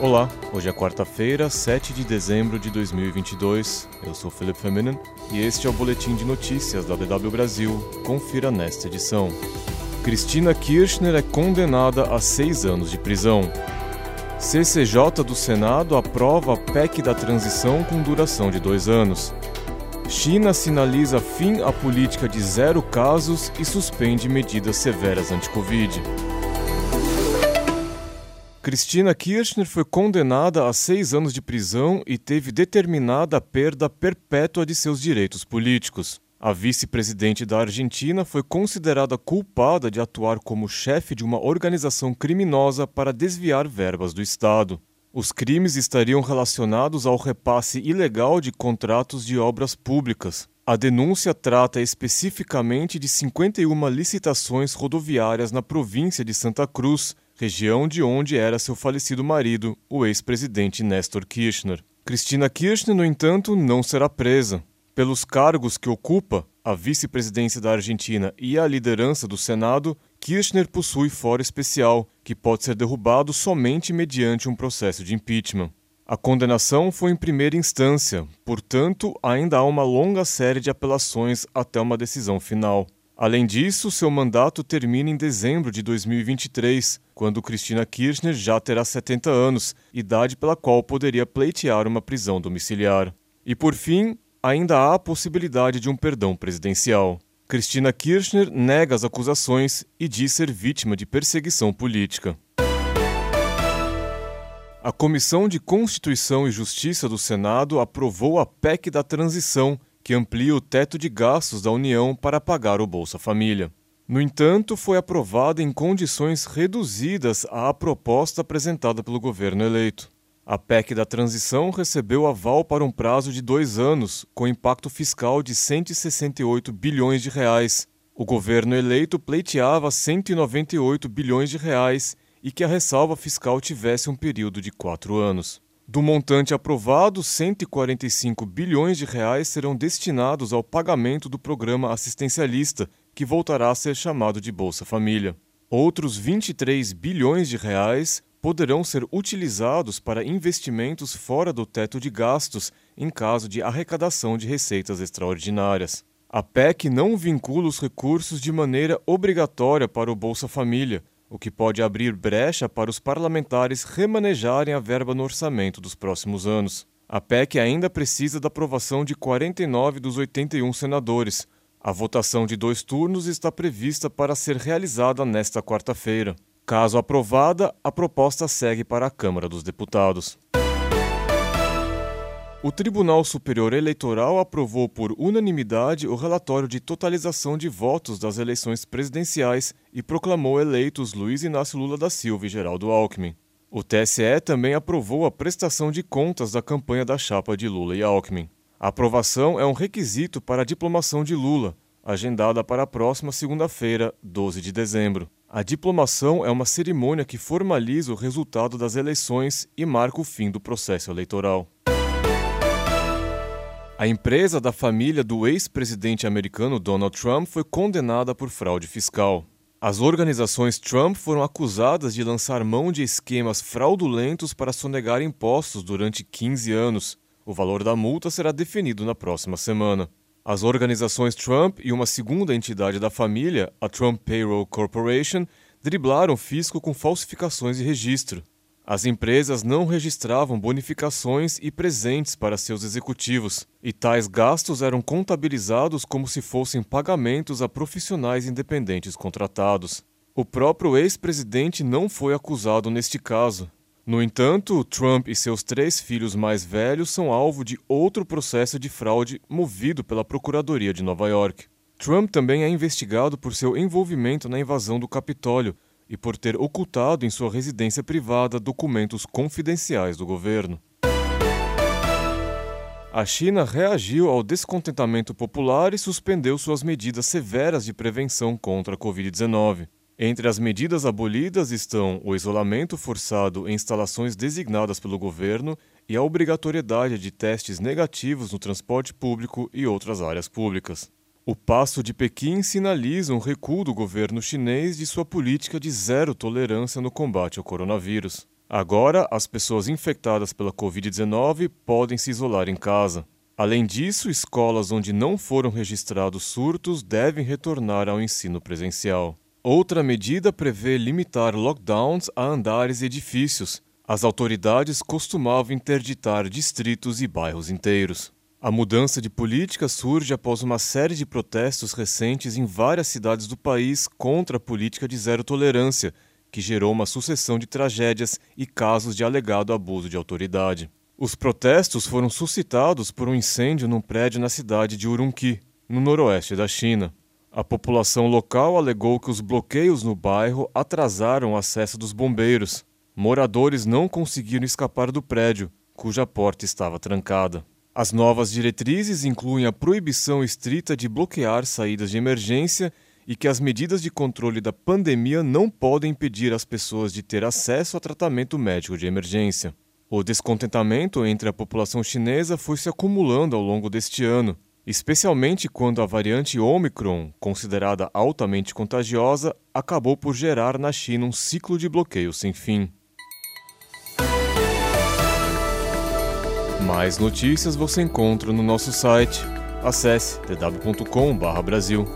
Olá, hoje é quarta-feira, 7 de dezembro de 2022. Eu sou Felipe Feminin e este é o boletim de notícias da DW Brasil. Confira nesta edição. Cristina Kirchner é condenada a seis anos de prisão. CCJ do Senado aprova a PEC da transição com duração de dois anos. China sinaliza fim à política de zero casos e suspende medidas severas anti-Covid. Cristina Kirchner foi condenada a seis anos de prisão e teve determinada a perda perpétua de seus direitos políticos. A vice-presidente da Argentina foi considerada culpada de atuar como chefe de uma organização criminosa para desviar verbas do Estado. Os crimes estariam relacionados ao repasse ilegal de contratos de obras públicas. A denúncia trata especificamente de 51 licitações rodoviárias na província de Santa Cruz, região de onde era seu falecido marido, o ex-presidente Néstor Kirchner. Cristina Kirchner, no entanto, não será presa. Pelos cargos que ocupa, a vice-presidência da Argentina e a liderança do Senado, Kirchner possui foro especial, que pode ser derrubado somente mediante um processo de impeachment. A condenação foi em primeira instância, portanto, ainda há uma longa série de apelações até uma decisão final. Além disso, seu mandato termina em dezembro de 2023, quando Cristina Kirchner já terá 70 anos, idade pela qual poderia pleitear uma prisão domiciliar. E por fim, ainda há a possibilidade de um perdão presidencial. Cristina Kirchner nega as acusações e diz ser vítima de perseguição política. A Comissão de Constituição e Justiça do Senado aprovou a PEC da transição, que amplia o teto de gastos da União para pagar o Bolsa Família. No entanto, foi aprovada em condições reduzidas à proposta apresentada pelo governo eleito. A PEC da transição recebeu aval para um prazo de dois anos, com impacto fiscal de 168 bilhões de reais. O governo eleito pleiteava 198 bilhões de reais e que a ressalva fiscal tivesse um período de quatro anos. Do montante aprovado, 145 bilhões de reais serão destinados ao pagamento do programa assistencialista, que voltará a ser chamado de Bolsa Família. Outros 23 bilhões de reais poderão ser utilizados para investimentos fora do teto de gastos em caso de arrecadação de receitas extraordinárias. A PEC não vincula os recursos de maneira obrigatória para o Bolsa Família, o que pode abrir brecha para os parlamentares remanejarem a verba no orçamento dos próximos anos. A PEC ainda precisa da aprovação de 49 dos 81 senadores. A votação de dois turnos está prevista para ser realizada nesta quarta-feira. Caso aprovada, a proposta segue para a Câmara dos Deputados. O Tribunal Superior Eleitoral aprovou por unanimidade o relatório de totalização de votos das eleições presidenciais e proclamou eleitos Luiz Inácio Lula da Silva e Geraldo Alckmin. O TSE também aprovou a prestação de contas da campanha da chapa de Lula e Alckmin. A aprovação é um requisito para a diplomação de Lula, agendada para a próxima segunda-feira, 12 de dezembro. A diplomação é uma cerimônia que formaliza o resultado das eleições e marca o fim do processo eleitoral. A empresa da família do ex-presidente americano Donald Trump foi condenada por fraude fiscal. As organizações Trump foram acusadas de lançar mão de esquemas fraudulentos para sonegar impostos durante 15 anos. O valor da multa será definido na próxima semana. As organizações Trump e uma segunda entidade da família, a Trump Payroll Corporation, driblaram o fisco com falsificações de registro. As empresas não registravam bonificações e presentes para seus executivos, e tais gastos eram contabilizados como se fossem pagamentos a profissionais independentes contratados. O próprio ex-presidente não foi acusado neste caso, no entanto, Trump e seus três filhos mais velhos são alvo de outro processo de fraude movido pela Procuradoria de Nova York. Trump também é investigado por seu envolvimento na invasão do Capitólio e por ter ocultado em sua residência privada documentos confidenciais do governo. A China reagiu ao descontentamento popular e suspendeu suas medidas severas de prevenção contra a Covid-19. Entre as medidas abolidas estão o isolamento forçado em instalações designadas pelo governo e a obrigatoriedade de testes negativos no transporte público e outras áreas públicas. O passo de Pequim sinaliza um recuo do governo chinês de sua política de zero tolerância no combate ao coronavírus. Agora, as pessoas infectadas pela Covid-19 podem se isolar em casa. Além disso, escolas onde não foram registrados surtos devem retornar ao ensino presencial. Outra medida prevê limitar lockdowns a andares e edifícios. As autoridades costumavam interditar distritos e bairros inteiros. A mudança de política surge após uma série de protestos recentes em várias cidades do país contra a política de zero tolerância, que gerou uma sucessão de tragédias e casos de alegado abuso de autoridade. Os protestos foram suscitados por um incêndio num prédio na cidade de Urumqi, no noroeste da China. A população local alegou que os bloqueios no bairro atrasaram o acesso dos bombeiros. Moradores não conseguiram escapar do prédio, cuja porta estava trancada. As novas diretrizes incluem a proibição estrita de bloquear saídas de emergência e que as medidas de controle da pandemia não podem impedir as pessoas de ter acesso a tratamento médico de emergência. O descontentamento entre a população chinesa foi se acumulando ao longo deste ano, especialmente quando a variante Omicron, considerada altamente contagiosa, acabou por gerar na China um ciclo de bloqueio sem fim. Mais notícias você encontra no nosso site. Acesse tw.com/brasil.